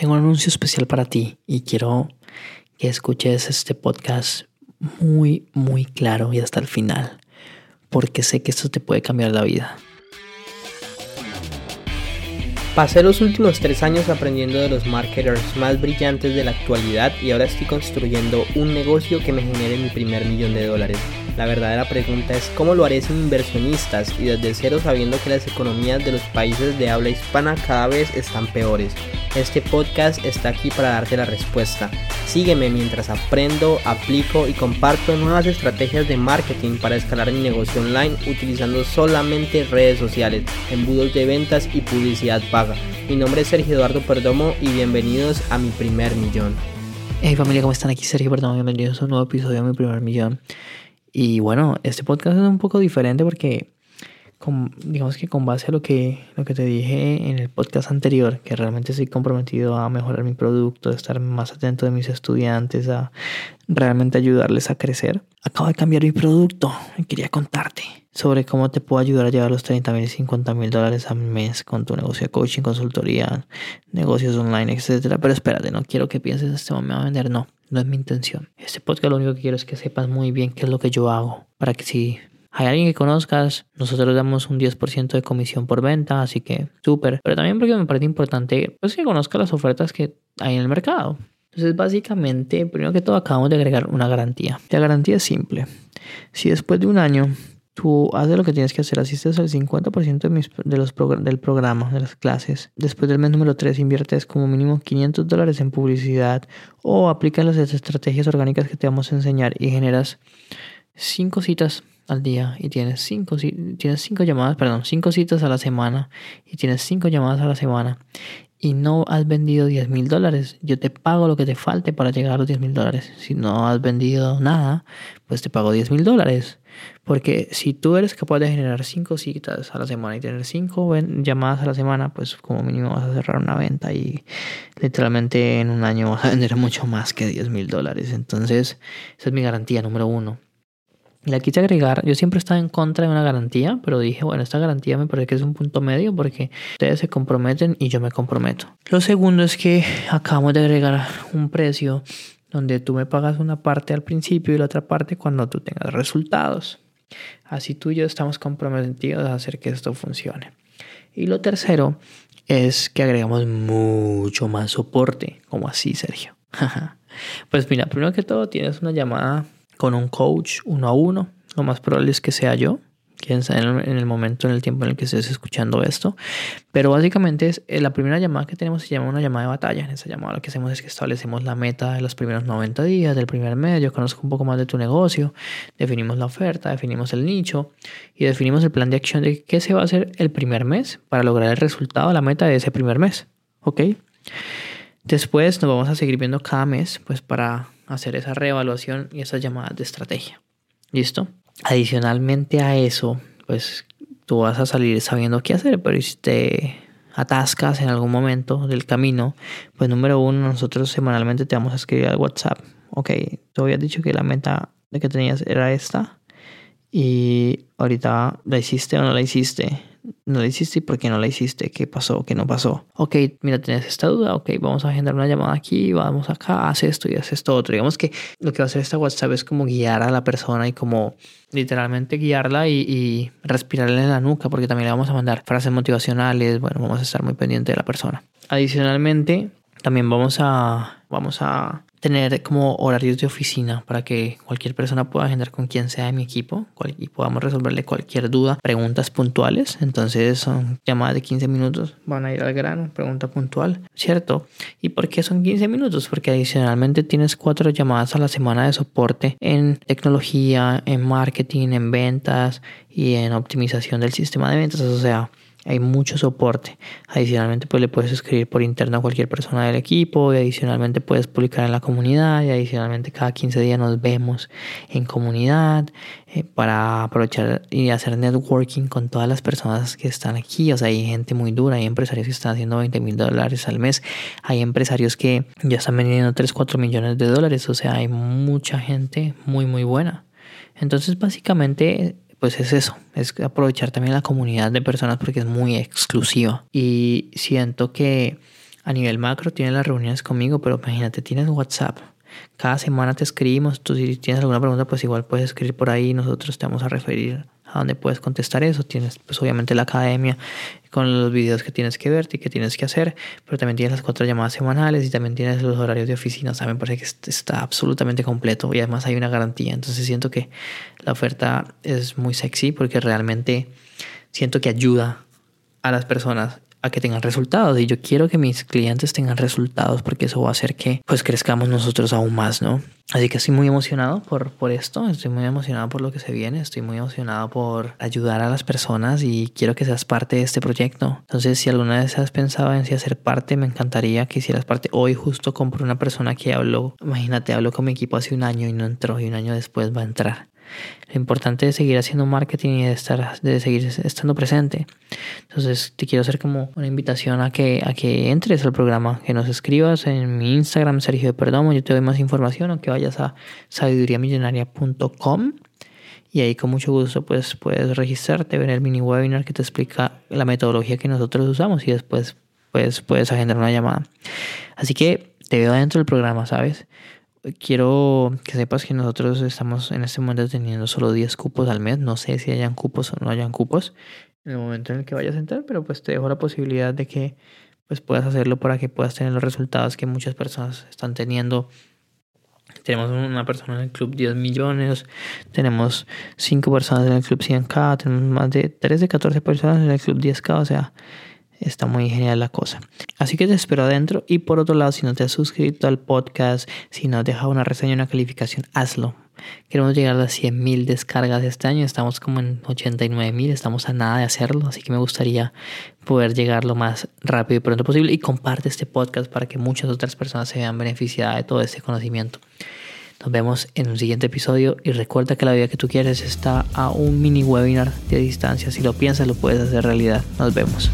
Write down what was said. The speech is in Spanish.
Tengo un anuncio especial para ti y quiero que escuches este podcast muy, muy claro y hasta el final, porque sé que esto te puede cambiar la vida. Pasé los últimos tres años aprendiendo de los marketers más brillantes de la actualidad y ahora estoy construyendo un negocio que me genere mi primer millón de dólares. La verdadera pregunta es cómo lo haré sin inversionistas y desde cero sabiendo que las economías de los países de habla hispana cada vez están peores. Este podcast está aquí para darte la respuesta. Sígueme mientras aprendo, aplico y comparto nuevas estrategias de marketing para escalar mi negocio online utilizando solamente redes sociales, embudos de ventas y publicidad Mi nombre es Sergio Eduardo Perdomo y bienvenidos a mi primer millón. Hey familia, ¿cómo están? Aquí Sergio Perdomo, bienvenidos a un nuevo episodio de mi primer millón. Y bueno, este podcast es un poco diferente porque, digamos que con base a lo que, lo que te dije en el podcast anterior, que realmente estoy comprometido a mejorar mi producto, a estar más atento de mis estudiantes, a realmente ayudarles a crecer. Acabo de cambiar mi producto y quería contarte sobre cómo te puedo ayudar a llegar a los 30 mil y 50 mil dólares al mes con tu negocio de coaching, consultoría, negocios online, etc. Pero espérate, no quiero que pienses, este me va a vender, no no es mi intención. Este podcast lo único que quiero es que sepas muy bien qué es lo que yo hago. Para que si hay alguien que conozcas, nosotros damos un 10% de comisión por venta, así que súper. Pero también porque me parece importante pues, que conozca las ofertas que hay en el mercado. Entonces, básicamente, primero que todo, acabamos de agregar una garantía. La garantía es simple. Si después de un año tú haces lo que tienes que hacer, asistes al 50% de, mis, de los del programa, de las clases. Después del mes número 3 inviertes como mínimo 500 dólares en publicidad o aplicas las estrategias orgánicas que te vamos a enseñar y generas 5 citas al día y tienes 5 tienes cinco llamadas, perdón, 5 citas a la semana y tienes 5 llamadas a la semana y no has vendido 10 mil dólares, yo te pago lo que te falte para llegar a los 10 mil dólares. Si no has vendido nada, pues te pago 10 mil dólares. Porque si tú eres capaz de generar 5 citas a la semana y tener 5 llamadas a la semana, pues como mínimo vas a cerrar una venta y literalmente en un año vas a vender mucho más que 10 mil dólares. Entonces, esa es mi garantía número uno. Y la quise agregar, yo siempre estaba en contra de una garantía, pero dije, bueno, esta garantía me parece que es un punto medio porque ustedes se comprometen y yo me comprometo. Lo segundo es que acabamos de agregar un precio donde tú me pagas una parte al principio y la otra parte cuando tú tengas resultados. Así tú y yo estamos comprometidos a hacer que esto funcione. Y lo tercero es que agregamos mucho más soporte, como así, Sergio. pues mira, primero que todo tienes una llamada con un coach uno a uno. Lo más probable es que sea yo, quién sabe en el momento, en el tiempo en el que estés escuchando esto. Pero básicamente es eh, la primera llamada que tenemos se llama una llamada de batalla. En esa llamada lo que hacemos es que establecemos la meta de los primeros 90 días, del primer mes. Yo conozco un poco más de tu negocio, definimos la oferta, definimos el nicho y definimos el plan de acción de qué se va a hacer el primer mes para lograr el resultado, la meta de ese primer mes. ¿Ok? Después nos vamos a seguir viendo cada mes, pues para hacer esa reevaluación y esas llamadas de estrategia. ¿Listo? Adicionalmente a eso, pues tú vas a salir sabiendo qué hacer, pero si te atascas en algún momento del camino, pues número uno, nosotros semanalmente te vamos a escribir al WhatsApp. Ok, tú habías dicho que la meta de que tenías era esta y ahorita la hiciste o no la hiciste no la hiciste por qué no la hiciste, qué pasó, qué no pasó. Ok, mira, tienes esta duda, ok, vamos a agendar una llamada aquí, vamos acá, haz esto y haz esto otro. Digamos que lo que va a hacer esta WhatsApp es como guiar a la persona y como literalmente guiarla y, y respirarle en la nuca, porque también le vamos a mandar frases motivacionales, bueno, vamos a estar muy pendiente de la persona. Adicionalmente, también vamos a, vamos a tener como horarios de oficina para que cualquier persona pueda agendar con quien sea de mi equipo y podamos resolverle cualquier duda, preguntas puntuales. Entonces son llamadas de 15 minutos, van a ir al grano, pregunta puntual, ¿cierto? ¿Y por qué son 15 minutos? Porque adicionalmente tienes cuatro llamadas a la semana de soporte en tecnología, en marketing, en ventas y en optimización del sistema de ventas. O sea, hay mucho soporte. Adicionalmente, pues le puedes escribir por interno a cualquier persona del equipo y adicionalmente puedes publicar en la comunidad y adicionalmente cada 15 días nos vemos en comunidad eh, para aprovechar y hacer networking con todas las personas que están aquí. O sea, hay gente muy dura, hay empresarios que están haciendo 20 mil dólares al mes, hay empresarios que ya están vendiendo 3, 4 millones de dólares. O sea, hay mucha gente muy, muy buena. Entonces, básicamente pues es eso, es aprovechar también la comunidad de personas porque es muy exclusiva. Y siento que a nivel macro tienes las reuniones conmigo, pero imagínate, tienes WhatsApp. Cada semana te escribimos, tú si tienes alguna pregunta, pues igual puedes escribir por ahí, nosotros te vamos a referir a dónde puedes contestar eso. Tienes pues obviamente la academia con los videos que tienes que ver y que tienes que hacer, pero también tienes las cuatro llamadas semanales y también tienes los horarios de oficina. O sea, me parece que está absolutamente completo y además hay una garantía. Entonces siento que la oferta es muy sexy porque realmente siento que ayuda a las personas a que tengan resultados y yo quiero que mis clientes tengan resultados porque eso va a hacer que pues crezcamos nosotros aún más, ¿no? Así que estoy muy emocionado por, por esto, estoy muy emocionado por lo que se viene, estoy muy emocionado por ayudar a las personas y quiero que seas parte de este proyecto. Entonces, si alguna vez has pensado en si hacer parte, me encantaría que hicieras parte. Hoy justo compré una persona que habló, imagínate, habló con mi equipo hace un año y no entró y un año después va a entrar. Lo importante es seguir haciendo marketing y de, estar, de seguir estando presente. Entonces te quiero hacer como una invitación a que, a que entres al programa, que nos escribas en mi Instagram, Sergio de Perdomo, yo te doy más información o que vayas a sabiduriamillonaria.com y ahí con mucho gusto pues puedes registrarte, ver el mini webinar que te explica la metodología que nosotros usamos y después pues, puedes agendar una llamada. Así que te veo dentro del programa, ¿sabes? Quiero que sepas que nosotros estamos en este momento teniendo solo 10 cupos al mes. No sé si hayan cupos o no hayan cupos en el momento en el que vayas a entrar, pero pues te dejo la posibilidad de que pues puedas hacerlo para que puedas tener los resultados que muchas personas están teniendo. Tenemos una persona en el club 10 millones, tenemos 5 personas en el club 100k, tenemos más de 3 de 14 personas en el club 10k, o sea, Está muy genial la cosa. Así que te espero adentro. Y por otro lado, si no te has suscrito al podcast, si no has dejado una reseña, una calificación, hazlo. Queremos llegar a 100.000 descargas este año. Estamos como en 89.000. Estamos a nada de hacerlo. Así que me gustaría poder llegar lo más rápido y pronto posible. Y comparte este podcast para que muchas otras personas se vean beneficiadas de todo este conocimiento. Nos vemos en un siguiente episodio y recuerda que la vida que tú quieres está a un mini webinar de distancia. Si lo piensas, lo puedes hacer realidad. Nos vemos.